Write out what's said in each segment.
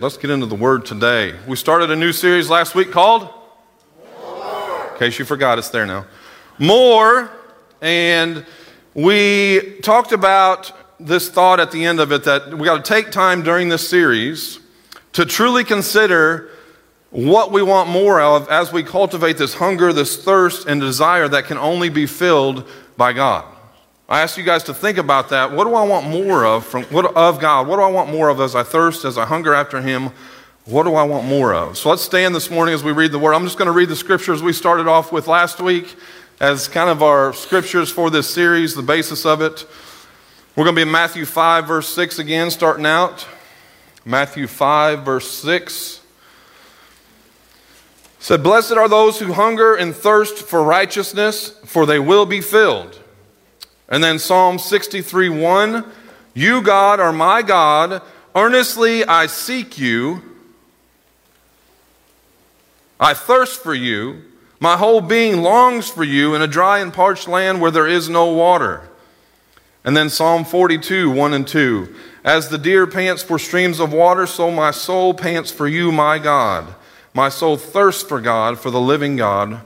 Let's get into the word today. We started a new series last week called More. In case you forgot, it's there now. More, and we talked about this thought at the end of it that we got to take time during this series to truly consider what we want more of as we cultivate this hunger, this thirst, and desire that can only be filled by God. I ask you guys to think about that. What do I want more of from what of God? What do I want more of as I thirst, as I hunger after Him? What do I want more of? So let's stand this morning as we read the Word. I'm just going to read the scriptures we started off with last week as kind of our scriptures for this series, the basis of it. We're going to be in Matthew 5, verse 6 again, starting out. Matthew 5, verse 6 said, Blessed are those who hunger and thirst for righteousness, for they will be filled. And then Psalm 63 1 You, God, are my God. Earnestly I seek you. I thirst for you. My whole being longs for you in a dry and parched land where there is no water. And then Psalm 42 1 and 2 As the deer pants for streams of water, so my soul pants for you, my God. My soul thirsts for God, for the living God.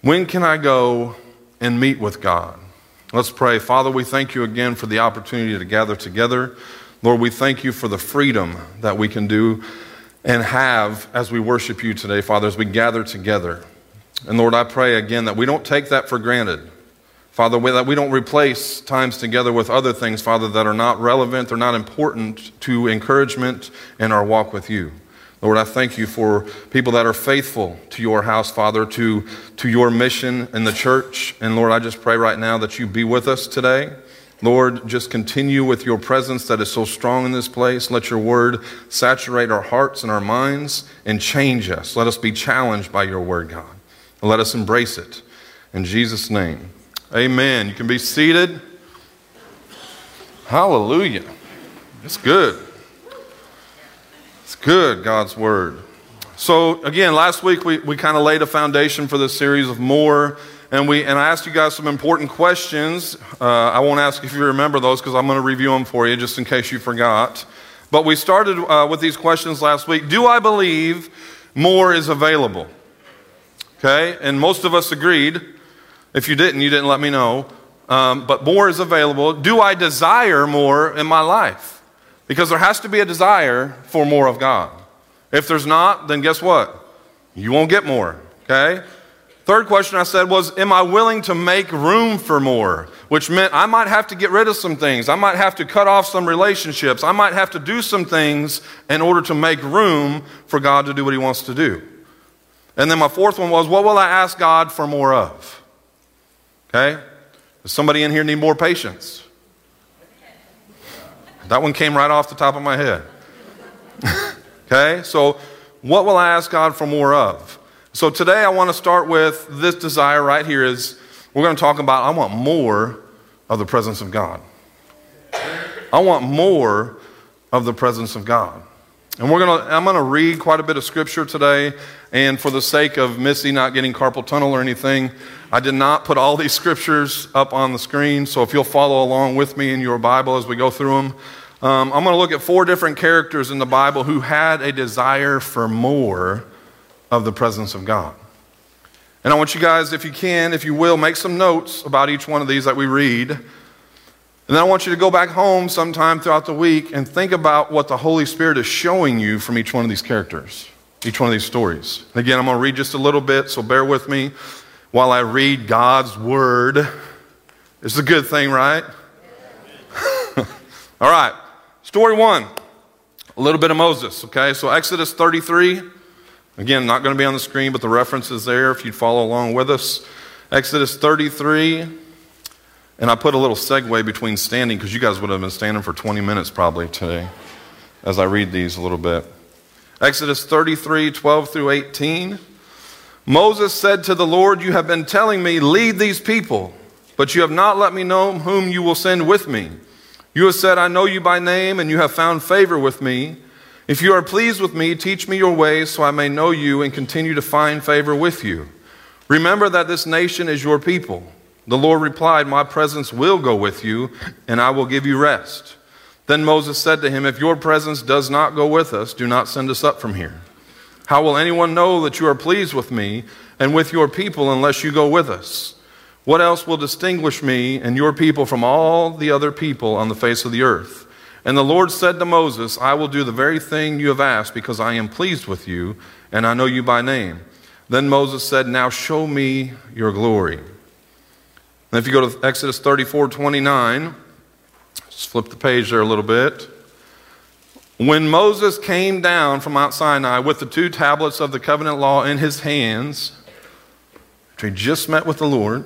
When can I go and meet with God? Let's pray. Father, we thank you again for the opportunity to gather together. Lord, we thank you for the freedom that we can do and have as we worship you today, Father, as we gather together. And Lord, I pray again that we don't take that for granted. Father, that we don't replace times together with other things, Father, that are not relevant, they're not important to encouragement in our walk with you. Lord, I thank you for people that are faithful to your house, Father, to, to your mission in the church. And Lord, I just pray right now that you be with us today. Lord, just continue with your presence that is so strong in this place. Let your word saturate our hearts and our minds and change us. Let us be challenged by your word, God. And let us embrace it. In Jesus' name, amen. You can be seated. Hallelujah. It's good. Good, God's Word. So, again, last week we, we kind of laid a foundation for this series of more, and, we, and I asked you guys some important questions. Uh, I won't ask if you remember those because I'm going to review them for you just in case you forgot. But we started uh, with these questions last week. Do I believe more is available? Okay, and most of us agreed. If you didn't, you didn't let me know. Um, but more is available. Do I desire more in my life? Because there has to be a desire for more of God. If there's not, then guess what? You won't get more, okay? Third question I said was, Am I willing to make room for more? Which meant I might have to get rid of some things. I might have to cut off some relationships. I might have to do some things in order to make room for God to do what He wants to do. And then my fourth one was, What will I ask God for more of? Okay? Does somebody in here need more patience? That one came right off the top of my head. okay, so what will I ask God for more of? So today I want to start with this desire right here is we're going to talk about I want more of the presence of God. I want more of the presence of God. And we're going to I'm going to read quite a bit of scripture today and for the sake of Missy not getting carpal tunnel or anything, I did not put all these scriptures up on the screen. So if you'll follow along with me in your Bible as we go through them, um, I'm going to look at four different characters in the Bible who had a desire for more of the presence of God. And I want you guys, if you can, if you will, make some notes about each one of these that we read. And then I want you to go back home sometime throughout the week and think about what the Holy Spirit is showing you from each one of these characters, each one of these stories. And again, I'm going to read just a little bit, so bear with me while I read God's Word. It's a good thing, right? All right. Story one, a little bit of Moses, okay? So Exodus 33, again, not going to be on the screen, but the reference is there if you'd follow along with us. Exodus 33, and I put a little segue between standing because you guys would have been standing for 20 minutes probably today as I read these a little bit. Exodus 33, 12 through 18. Moses said to the Lord, You have been telling me, lead these people, but you have not let me know whom you will send with me. You have said, I know you by name, and you have found favor with me. If you are pleased with me, teach me your ways so I may know you and continue to find favor with you. Remember that this nation is your people. The Lord replied, My presence will go with you, and I will give you rest. Then Moses said to him, If your presence does not go with us, do not send us up from here. How will anyone know that you are pleased with me and with your people unless you go with us? What else will distinguish me and your people from all the other people on the face of the earth? And the Lord said to Moses, I will do the very thing you have asked because I am pleased with you and I know you by name. Then Moses said, Now show me your glory. And if you go to Exodus 34 29, just flip the page there a little bit. When Moses came down from Mount Sinai with the two tablets of the covenant law in his hands, he just met with the Lord,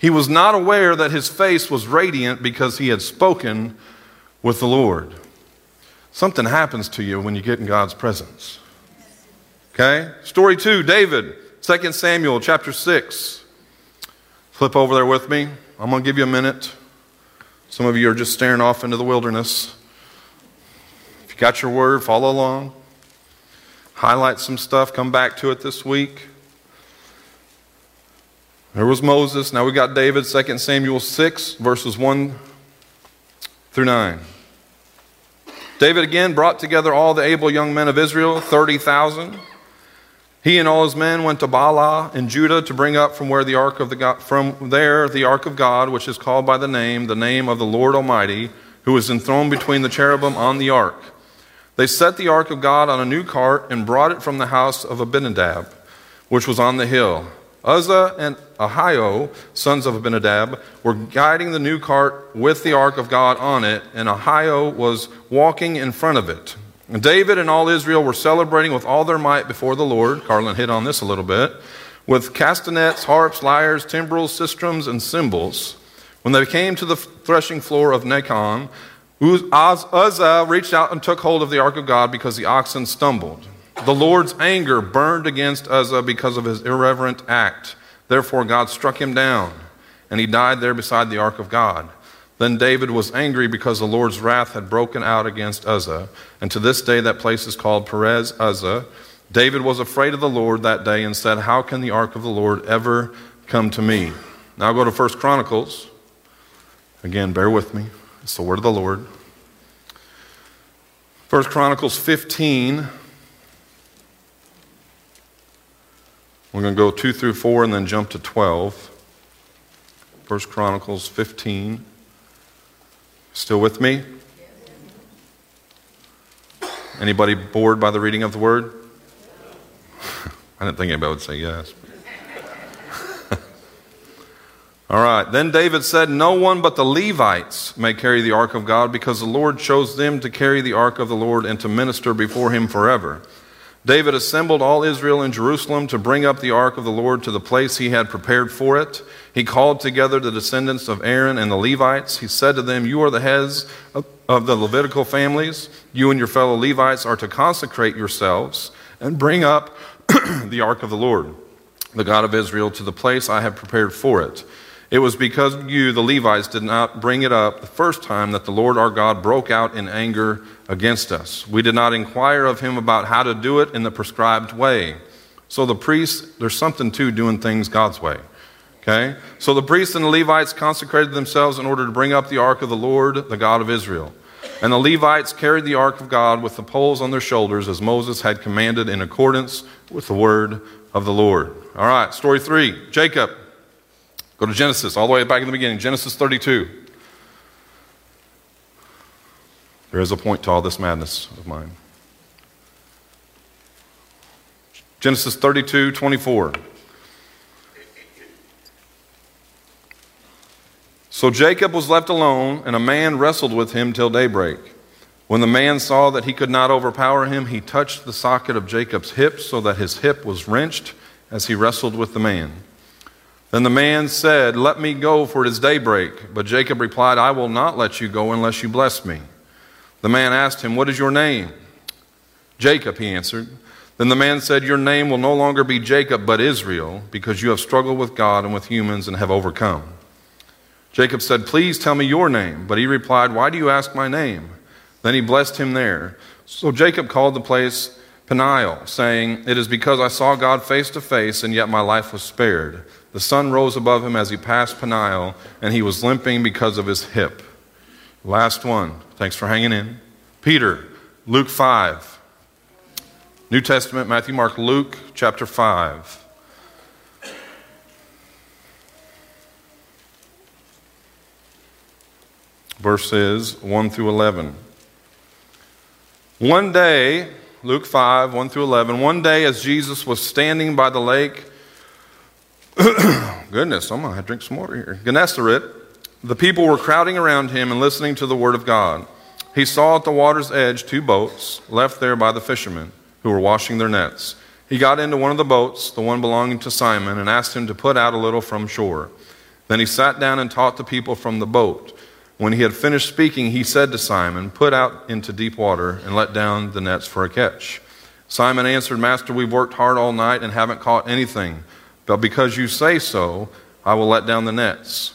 he was not aware that his face was radiant because he had spoken with the Lord. Something happens to you when you get in God's presence. Okay? Story two David, 2 Samuel chapter 6. Flip over there with me. I'm going to give you a minute. Some of you are just staring off into the wilderness. If you got your word, follow along. Highlight some stuff, come back to it this week. There was Moses. Now we got David, 2 Samuel 6, verses 1 through 9. David again brought together all the able young men of Israel, 30,000. He and all his men went to Baalah in Judah to bring up from where the ark of the God, from there the ark of God, which is called by the name, the name of the Lord Almighty, who is enthroned between the cherubim on the ark. They set the ark of God on a new cart and brought it from the house of Abinadab, which was on the hill. Uzzah and Ahio, sons of Abinadab, were guiding the new cart with the ark of God on it, and Ahio was walking in front of it. And David and all Israel were celebrating with all their might before the Lord. Carlin hit on this a little bit. With castanets, harps, lyres, timbrels, sistrums, and cymbals. When they came to the threshing floor of Nacon, Uzzah reached out and took hold of the ark of God because the oxen stumbled. The Lord's anger burned against Uzzah because of his irreverent act. Therefore, God struck him down, and he died there beside the ark of God. Then David was angry because the Lord's wrath had broken out against Uzzah, and to this day that place is called Perez Uzzah. David was afraid of the Lord that day and said, How can the ark of the Lord ever come to me? Now go to 1 Chronicles. Again, bear with me. It's the word of the Lord. 1 Chronicles 15. We're going to go 2 through 4 and then jump to 12. 1 Chronicles 15. Still with me? Anybody bored by the reading of the word? I didn't think anybody would say yes. All right. Then David said, No one but the Levites may carry the ark of God because the Lord chose them to carry the ark of the Lord and to minister before him forever. David assembled all Israel in Jerusalem to bring up the ark of the Lord to the place he had prepared for it. He called together the descendants of Aaron and the Levites. He said to them, You are the heads of the Levitical families. You and your fellow Levites are to consecrate yourselves and bring up the ark of the Lord, the God of Israel, to the place I have prepared for it. It was because you, the Levites, did not bring it up the first time that the Lord our God broke out in anger against us. We did not inquire of him about how to do it in the prescribed way. So the priests, there's something to doing things God's way. Okay? So the priests and the Levites consecrated themselves in order to bring up the ark of the Lord, the God of Israel. And the Levites carried the ark of God with the poles on their shoulders as Moses had commanded in accordance with the word of the Lord. All right, story three Jacob. Go to Genesis, all the way back in the beginning, Genesis 32. There is a point to all this madness of mine. Genesis 32 24. So Jacob was left alone, and a man wrestled with him till daybreak. When the man saw that he could not overpower him, he touched the socket of Jacob's hip so that his hip was wrenched as he wrestled with the man. Then the man said, Let me go, for it is daybreak. But Jacob replied, I will not let you go unless you bless me. The man asked him, What is your name? Jacob, he answered. Then the man said, Your name will no longer be Jacob, but Israel, because you have struggled with God and with humans and have overcome. Jacob said, Please tell me your name. But he replied, Why do you ask my name? Then he blessed him there. So Jacob called the place Peniel, saying, It is because I saw God face to face, and yet my life was spared. The sun rose above him as he passed Peniel, and he was limping because of his hip. Last one. Thanks for hanging in. Peter, Luke 5. New Testament, Matthew, Mark, Luke, chapter 5. Verses 1 through 11. One day, Luke 5, 1 through 11, one day as Jesus was standing by the lake, goodness, I'm going to drink some water here. Gennesaret, the people were crowding around him and listening to the word of God. He saw at the water's edge two boats left there by the fishermen who were washing their nets. He got into one of the boats, the one belonging to Simon, and asked him to put out a little from shore. Then he sat down and taught the people from the boat. When he had finished speaking, he said to Simon, Put out into deep water and let down the nets for a catch. Simon answered, Master, we've worked hard all night and haven't caught anything. But because you say so, I will let down the nets.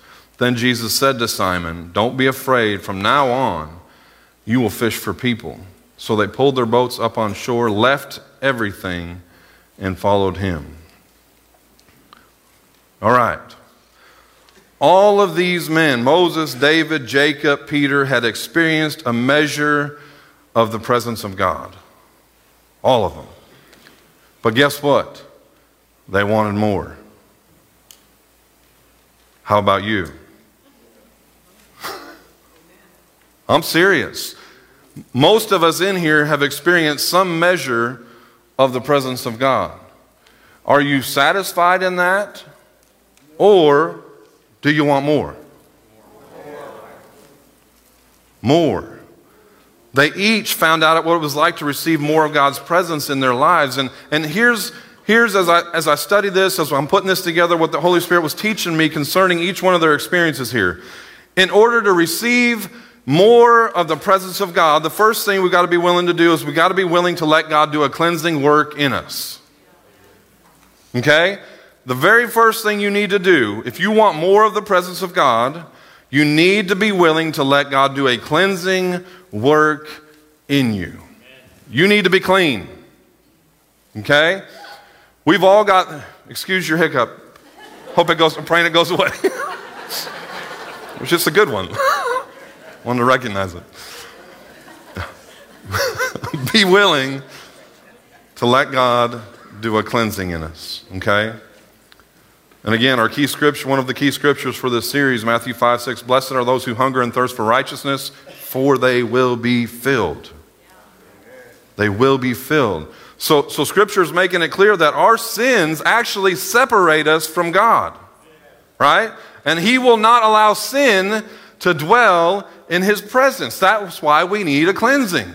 Then Jesus said to Simon, Don't be afraid. From now on, you will fish for people. So they pulled their boats up on shore, left everything, and followed him. All right. All of these men, Moses, David, Jacob, Peter, had experienced a measure of the presence of God. All of them. But guess what? They wanted more. How about you? I'm serious. Most of us in here have experienced some measure of the presence of God. Are you satisfied in that? Or do you want more? More. They each found out what it was like to receive more of God's presence in their lives. And, and here's, here's as, I, as I study this, as I'm putting this together, what the Holy Spirit was teaching me concerning each one of their experiences here. In order to receive more of the presence of God, the first thing we've got to be willing to do is we've got to be willing to let God do a cleansing work in us. Okay? The very first thing you need to do, if you want more of the presence of God, you need to be willing to let God do a cleansing work in you. You need to be clean. Okay? We've all got, excuse your hiccup. Hope it goes, I'm praying it goes away. it's just a good one. Want to recognize it. be willing to let God do a cleansing in us. Okay? And again, our key scripture, one of the key scriptures for this series, Matthew 5 6, blessed are those who hunger and thirst for righteousness, for they will be filled. They will be filled. So, so scripture is making it clear that our sins actually separate us from God. Right? And he will not allow sin to dwell in his presence. That's why we need a cleansing.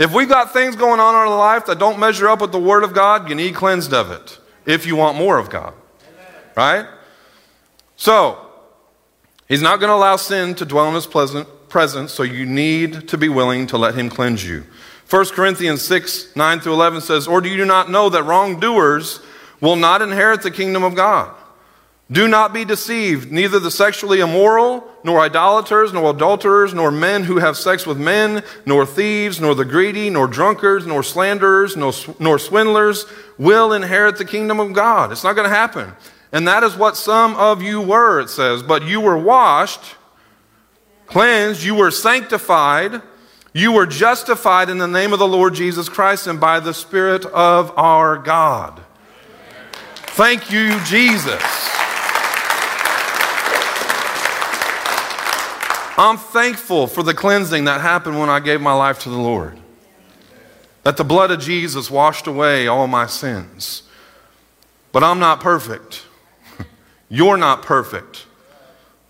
If we've got things going on in our life that don't measure up with the Word of God, you need cleansed of it if you want more of God. Right? So, he's not going to allow sin to dwell in his presence, so you need to be willing to let him cleanse you. 1 Corinthians 6 9 through 11 says, Or do you not know that wrongdoers will not inherit the kingdom of God? Do not be deceived. Neither the sexually immoral, nor idolaters, nor adulterers, nor men who have sex with men, nor thieves, nor the greedy, nor drunkards, nor slanderers, nor, nor swindlers will inherit the kingdom of God. It's not going to happen. And that is what some of you were, it says. But you were washed, cleansed, you were sanctified, you were justified in the name of the Lord Jesus Christ and by the Spirit of our God. Thank you, Jesus. I'm thankful for the cleansing that happened when I gave my life to the Lord. That the blood of Jesus washed away all my sins. But I'm not perfect. You're not perfect.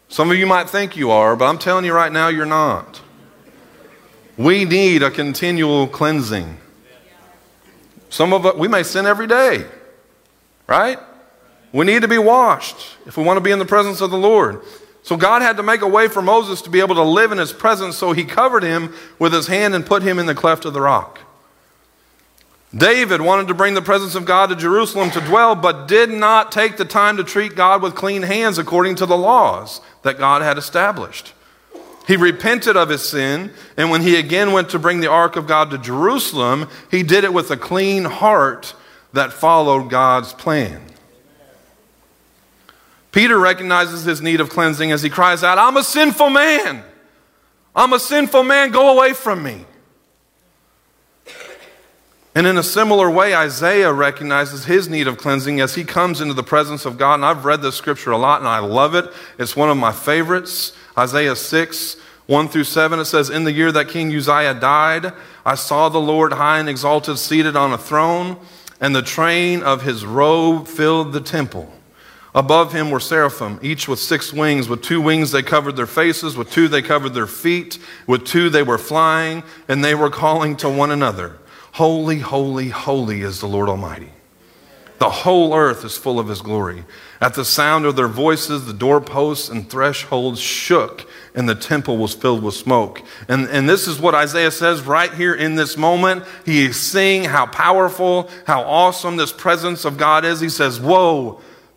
Some of you might think you are, but I'm telling you right now, you're not. We need a continual cleansing. Some of us, we may sin every day, right? We need to be washed if we want to be in the presence of the Lord. So God had to make a way for Moses to be able to live in his presence, so he covered him with his hand and put him in the cleft of the rock. David wanted to bring the presence of God to Jerusalem to dwell, but did not take the time to treat God with clean hands according to the laws that God had established. He repented of his sin, and when he again went to bring the ark of God to Jerusalem, he did it with a clean heart that followed God's plan. Peter recognizes his need of cleansing as he cries out, I'm a sinful man. I'm a sinful man. Go away from me. And in a similar way, Isaiah recognizes his need of cleansing as he comes into the presence of God. And I've read this scripture a lot and I love it. It's one of my favorites. Isaiah 6, 1 through 7, it says, In the year that King Uzziah died, I saw the Lord high and exalted, seated on a throne, and the train of his robe filled the temple. Above him were seraphim, each with six wings. With two wings they covered their faces, with two they covered their feet, with two they were flying, and they were calling to one another, Holy, holy, holy is the Lord Almighty. The whole earth is full of his glory. At the sound of their voices, the doorposts and thresholds shook, and the temple was filled with smoke. And, and this is what Isaiah says right here in this moment. He is seeing how powerful, how awesome this presence of God is. He says, Woe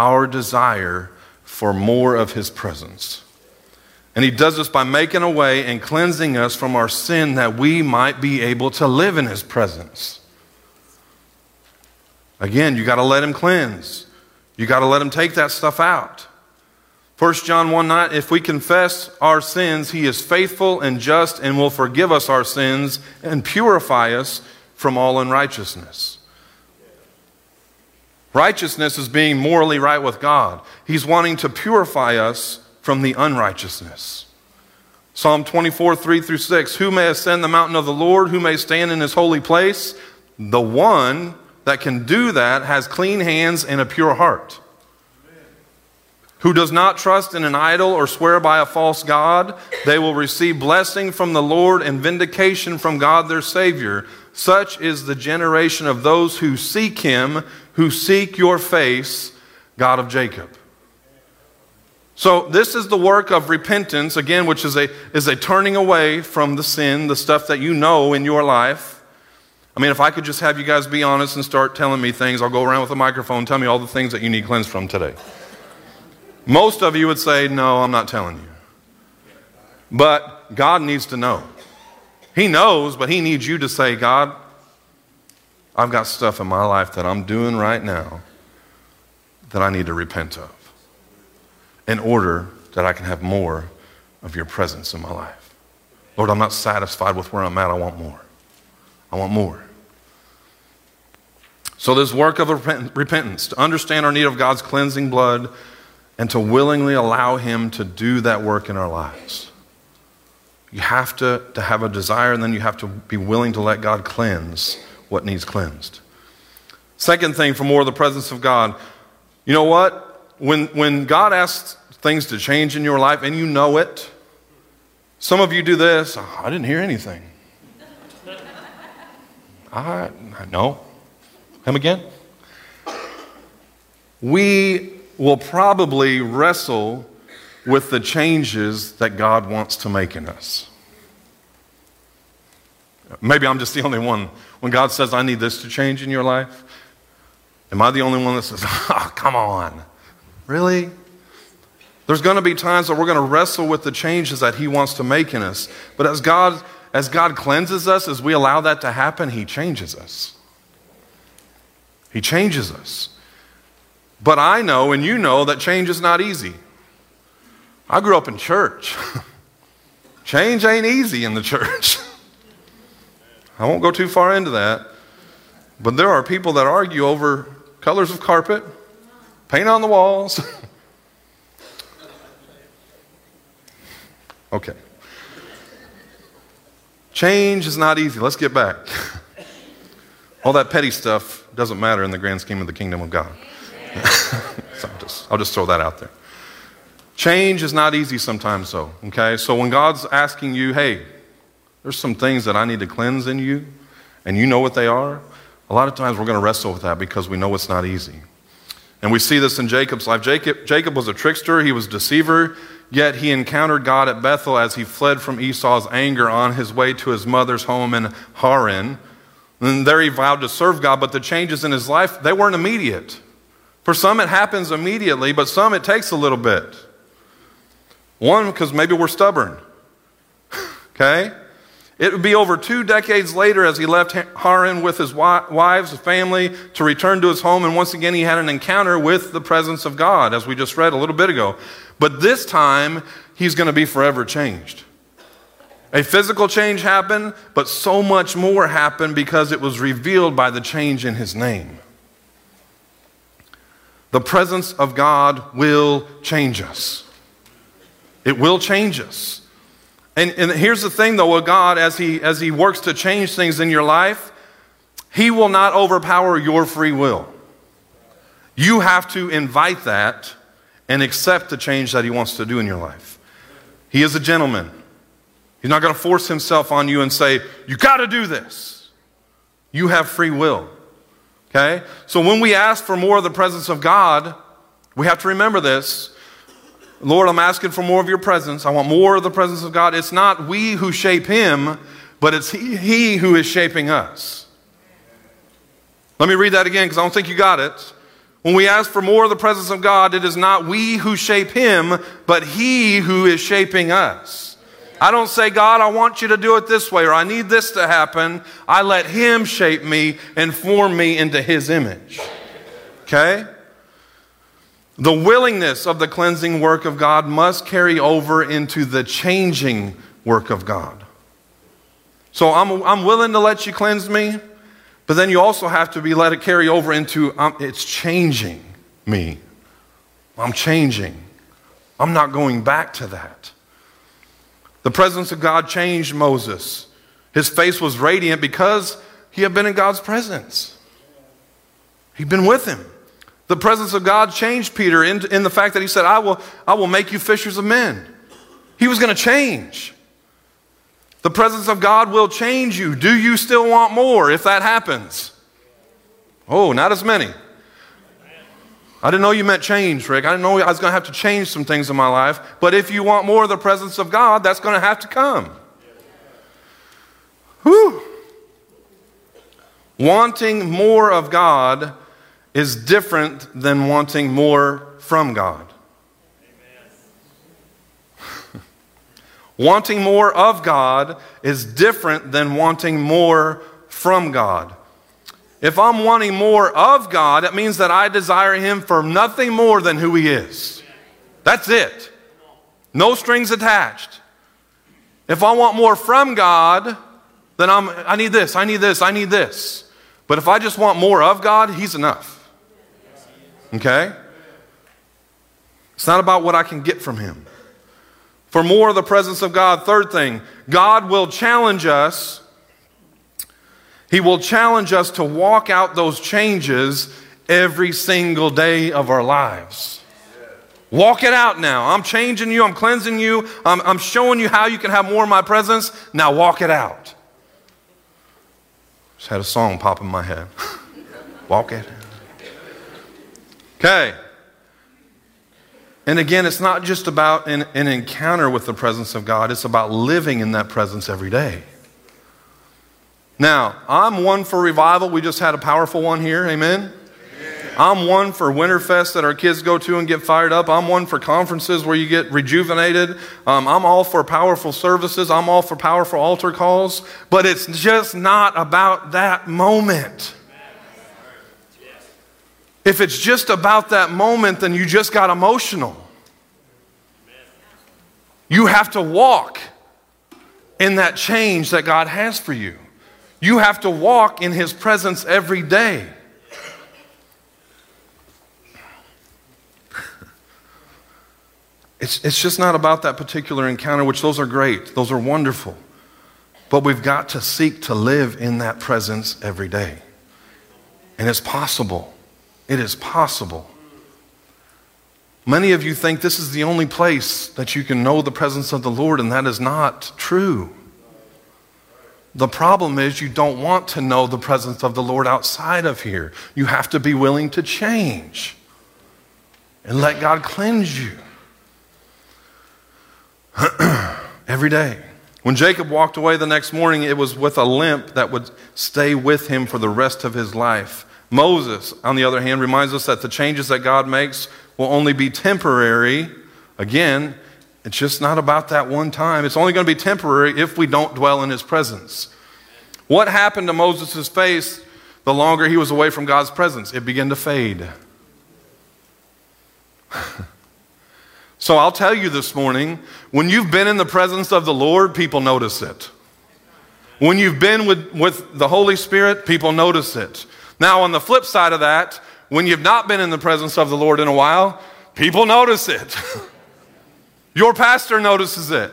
our desire for more of His presence. And He does this by making a way and cleansing us from our sin that we might be able to live in His presence. Again, you got to let Him cleanse. You got to let Him take that stuff out. 1 John 1 9, if we confess our sins, He is faithful and just and will forgive us our sins and purify us from all unrighteousness. Righteousness is being morally right with God. He's wanting to purify us from the unrighteousness. Psalm 24, 3 through 6. Who may ascend the mountain of the Lord? Who may stand in his holy place? The one that can do that has clean hands and a pure heart. Who does not trust in an idol or swear by a false God, they will receive blessing from the Lord and vindication from God their Savior. Such is the generation of those who seek him who seek your face, God of Jacob. So, this is the work of repentance, again, which is a, is a turning away from the sin, the stuff that you know in your life. I mean, if I could just have you guys be honest and start telling me things, I'll go around with a microphone, tell me all the things that you need cleansed from today. Most of you would say, No, I'm not telling you. But God needs to know. He knows, but He needs you to say, God, I've got stuff in my life that I'm doing right now that I need to repent of in order that I can have more of your presence in my life. Lord, I'm not satisfied with where I'm at. I want more. I want more. So, this work of repentance, to understand our need of God's cleansing blood and to willingly allow Him to do that work in our lives. You have to, to have a desire, and then you have to be willing to let God cleanse what needs cleansed. Second thing for more of the presence of God, you know what? When, when God asks things to change in your life and you know it, some of you do this. Oh, I didn't hear anything. I, know. Come again? We will probably wrestle with the changes that God wants to make in us. Maybe I'm just the only one. When God says, I need this to change in your life, am I the only one that says, oh, come on? Really? There's going to be times that we're going to wrestle with the changes that He wants to make in us. But as God, as God cleanses us, as we allow that to happen, He changes us. He changes us. But I know and you know that change is not easy. I grew up in church. change ain't easy in the church. I won't go too far into that. But there are people that argue over colors of carpet, paint on the walls. Okay. Change is not easy. Let's get back. All that petty stuff doesn't matter in the grand scheme of the kingdom of God. so I'll, just, I'll just throw that out there. Change is not easy sometimes, though, okay? So when God's asking you, hey, there's some things that I need to cleanse in you, and you know what they are, a lot of times we're going to wrestle with that because we know it's not easy. And we see this in Jacob's life. Jacob, Jacob was a trickster, he was a deceiver, yet he encountered God at Bethel as he fled from Esau's anger on his way to his mother's home in Haran. And there he vowed to serve God, but the changes in his life, they weren't immediate. For some, it happens immediately, but some, it takes a little bit. One, because maybe we're stubborn. okay? It would be over two decades later as he left Haran with his wives, family, to return to his home. And once again, he had an encounter with the presence of God, as we just read a little bit ago. But this time, he's going to be forever changed. A physical change happened, but so much more happened because it was revealed by the change in his name. The presence of God will change us. It will change us. And, and here's the thing, though, with God, as he, as he works to change things in your life, He will not overpower your free will. You have to invite that and accept the change that He wants to do in your life. He is a gentleman. He's not going to force Himself on you and say, You got to do this. You have free will. Okay? So when we ask for more of the presence of God, we have to remember this. Lord, I'm asking for more of your presence. I want more of the presence of God. It's not we who shape him, but it's he, he who is shaping us. Let me read that again because I don't think you got it. When we ask for more of the presence of God, it is not we who shape him, but he who is shaping us. I don't say, God, I want you to do it this way, or I need this to happen. I let him shape me and form me into his image. Okay? The willingness of the cleansing work of God must carry over into the changing work of God. So I'm, I'm willing to let you cleanse me, but then you also have to be let it carry over into um, it's changing me. I'm changing. I'm not going back to that. The presence of God changed Moses. His face was radiant because he had been in God's presence. He'd been with him. The presence of God changed Peter in, in the fact that he said, I will, I will make you fishers of men. He was going to change. The presence of God will change you. Do you still want more if that happens? Oh, not as many. I didn't know you meant change, Rick. I didn't know I was going to have to change some things in my life. But if you want more of the presence of God, that's going to have to come. Whew. Wanting more of God is different than wanting more from God. wanting more of God is different than wanting more from God. If I'm wanting more of God, it means that I desire Him for nothing more than who He is. That's it. No strings attached. If I want more from God, then I'm, I need this, I need this, I need this. But if I just want more of God, He's enough. Okay? It's not about what I can get from Him. For more of the presence of God, third thing, God will challenge us. He will challenge us to walk out those changes every single day of our lives. Walk it out now. I'm changing you. I'm cleansing you. I'm, I'm showing you how you can have more of my presence. Now walk it out. Just had a song pop in my head. walk it. Okay. And again, it's not just about an, an, encounter with the presence of God, it's about living in that presence every day. Now, I'm one for revival. We just had a powerful one here. Amen. I'm one for Winterfest that our kids go to and get fired up. I'm one for conferences where you get rejuvenated. Um, I'm all for powerful services. I'm all for powerful altar calls. But it's just not about that moment. If it's just about that moment, then you just got emotional. You have to walk in that change that God has for you. You have to walk in His presence every day. It's, it's just not about that particular encounter, which those are great, those are wonderful. But we've got to seek to live in that presence every day. And it's possible. It is possible. Many of you think this is the only place that you can know the presence of the Lord, and that is not true. The problem is you don't want to know the presence of the Lord outside of here. You have to be willing to change and let God cleanse you. Every day. When Jacob walked away the next morning, it was with a limp that would stay with him for the rest of his life. Moses, on the other hand, reminds us that the changes that God makes will only be temporary. Again, it's just not about that one time. It's only going to be temporary if we don't dwell in his presence. What happened to Moses' face the longer he was away from God's presence? It began to fade. so I'll tell you this morning when you've been in the presence of the Lord, people notice it. When you've been with, with the Holy Spirit, people notice it. Now, on the flip side of that, when you've not been in the presence of the Lord in a while, people notice it. Your pastor notices it.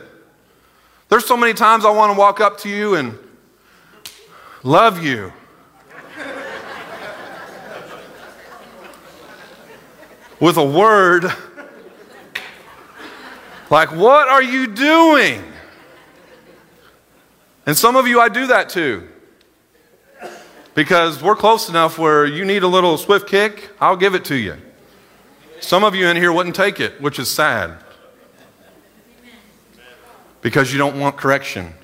There's so many times I want to walk up to you and love you. With a word like, What are you doing? And some of you, I do that too because we're close enough where you need a little swift kick, I'll give it to you. Some of you in here wouldn't take it, which is sad. Because you don't want correction.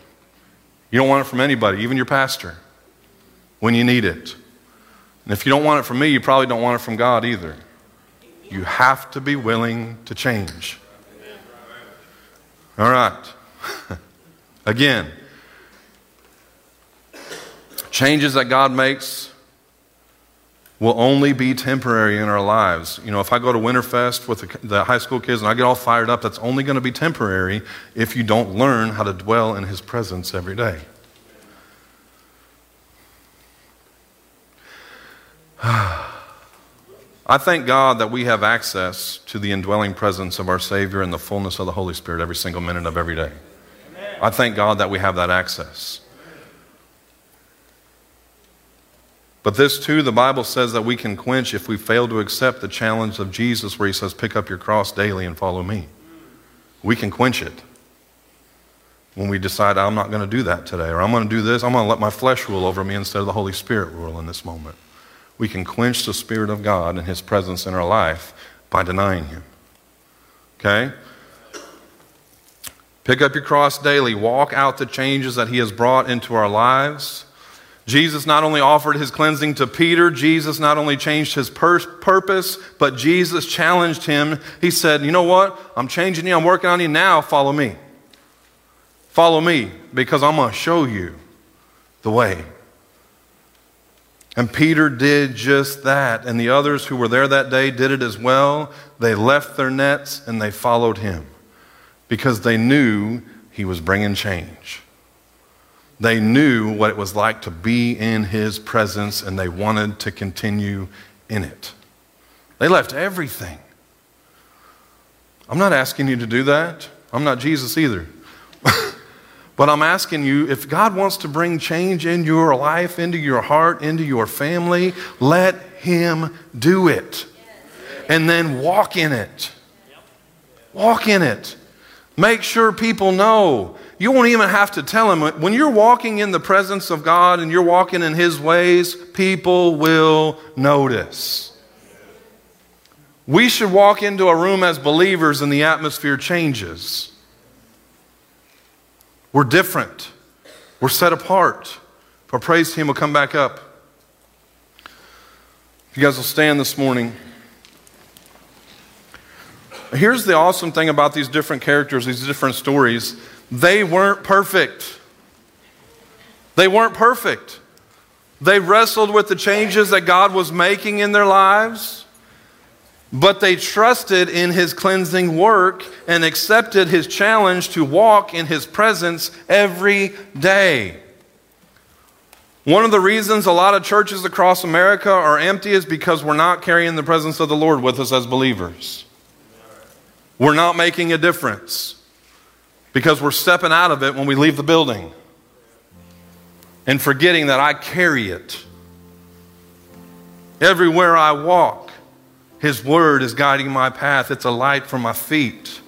You don't want it from anybody, even your pastor, when you need it. And if you don't want it from me, you probably don't want it from God either. You have to be willing to change. All right. Again, Changes that God makes will only be temporary in our lives. You know, if I go to Winterfest with the, the high school kids and I get all fired up, that's only going to be temporary if you don't learn how to dwell in His presence every day. I thank God that we have access to the indwelling presence of our Savior and the fullness of the Holy Spirit every single minute of every day. I thank God that we have that access. But this too, the Bible says that we can quench if we fail to accept the challenge of Jesus, where he says, Pick up your cross daily and follow me. We can quench it when we decide, I'm not going to do that today, or I'm going to do this, I'm going to let my flesh rule over me instead of the Holy Spirit rule in this moment. We can quench the Spirit of God and his presence in our life by denying him. Okay? Pick up your cross daily. Walk out the changes that he has brought into our lives. Jesus not only offered his cleansing to Peter, Jesus not only changed his pur- purpose, but Jesus challenged him. He said, You know what? I'm changing you, I'm working on you now. Follow me. Follow me because I'm going to show you the way. And Peter did just that. And the others who were there that day did it as well. They left their nets and they followed him because they knew he was bringing change. They knew what it was like to be in his presence and they wanted to continue in it. They left everything. I'm not asking you to do that. I'm not Jesus either. but I'm asking you if God wants to bring change in your life, into your heart, into your family, let Him do it. And then walk in it. Walk in it. Make sure people know you won't even have to tell them. When you're walking in the presence of God and you're walking in His ways, people will notice. We should walk into a room as believers and the atmosphere changes. We're different, we're set apart. Our praise team will come back up. You guys will stand this morning. Here's the awesome thing about these different characters, these different stories they weren't perfect. They weren't perfect. They wrestled with the changes that God was making in their lives, but they trusted in His cleansing work and accepted His challenge to walk in His presence every day. One of the reasons a lot of churches across America are empty is because we're not carrying the presence of the Lord with us as believers. We're not making a difference because we're stepping out of it when we leave the building and forgetting that I carry it. Everywhere I walk, His Word is guiding my path. It's a light for my feet.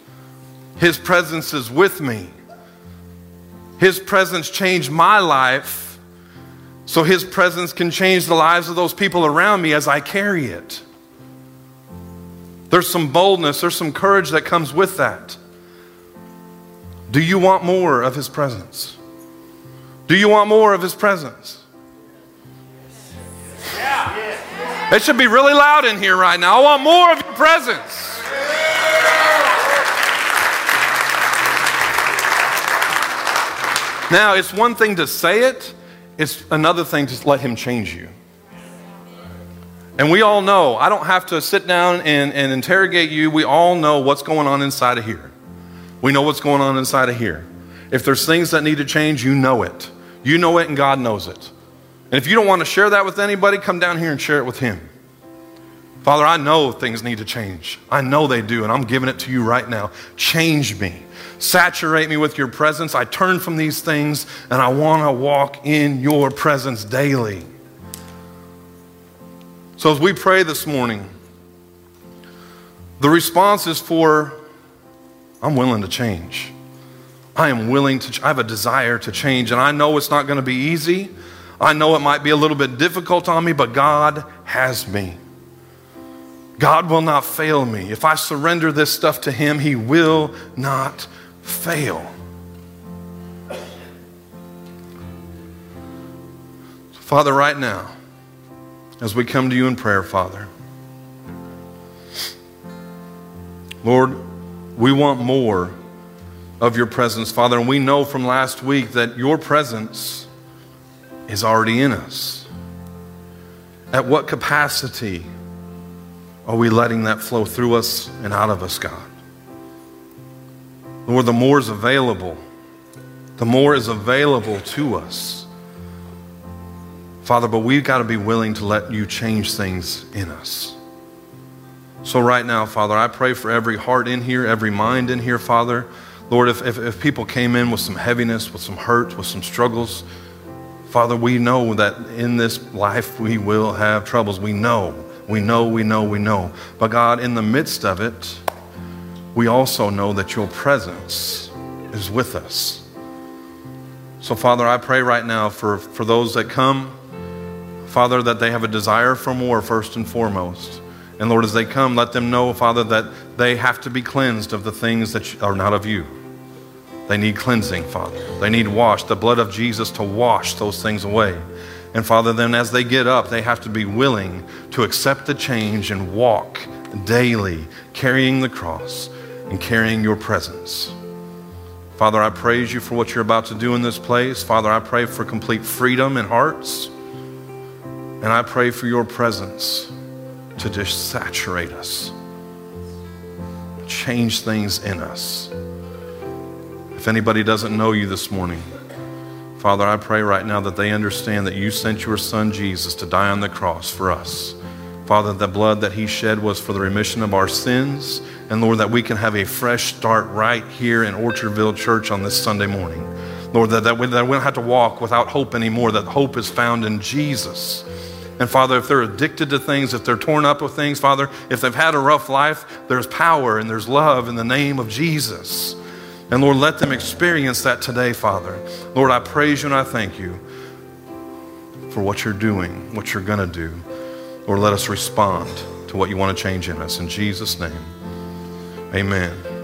His presence is with me. His presence changed my life, so His presence can change the lives of those people around me as I carry it. There's some boldness, there's some courage that comes with that. Do you want more of His presence? Do you want more of His presence? It should be really loud in here right now. I want more of your presence. Now, it's one thing to say it, it's another thing to let Him change you. And we all know, I don't have to sit down and, and interrogate you. We all know what's going on inside of here. We know what's going on inside of here. If there's things that need to change, you know it. You know it, and God knows it. And if you don't want to share that with anybody, come down here and share it with Him. Father, I know things need to change. I know they do, and I'm giving it to you right now. Change me. Saturate me with your presence. I turn from these things, and I want to walk in your presence daily. So, as we pray this morning, the response is for I'm willing to change. I am willing to, I have a desire to change, and I know it's not going to be easy. I know it might be a little bit difficult on me, but God has me. God will not fail me. If I surrender this stuff to Him, He will not fail. Father, right now, as we come to you in prayer, Father, Lord, we want more of your presence, Father, and we know from last week that your presence is already in us. At what capacity are we letting that flow through us and out of us, God? Lord, the more is available, the more is available to us. Father, but we've got to be willing to let you change things in us. So, right now, Father, I pray for every heart in here, every mind in here, Father. Lord, if, if, if, people came in with some heaviness, with some hurt, with some struggles, Father, we know that in this life we will have troubles. We know, we know, we know, we know. But God, in the midst of it, we also know that your presence is with us. So, Father, I pray right now for, for those that come, Father, that they have a desire for more first and foremost. And Lord, as they come, let them know, Father, that they have to be cleansed of the things that are not of you. They need cleansing, Father. They need wash, the blood of Jesus to wash those things away. And Father, then as they get up, they have to be willing to accept the change and walk daily, carrying the cross and carrying your presence. Father, I praise you for what you're about to do in this place. Father, I pray for complete freedom in hearts. And I pray for your presence to just saturate us, change things in us. If anybody doesn't know you this morning, Father, I pray right now that they understand that you sent your son Jesus to die on the cross for us. Father, the blood that he shed was for the remission of our sins. And Lord, that we can have a fresh start right here in Orchardville Church on this Sunday morning. Lord, that, that, we, that we don't have to walk without hope anymore, that hope is found in Jesus. And Father, if they're addicted to things, if they're torn up with things, Father, if they've had a rough life, there's power and there's love in the name of Jesus. And Lord, let them experience that today, Father. Lord, I praise you and I thank you for what you're doing, what you're going to do. Lord, let us respond to what you want to change in us. In Jesus' name, amen.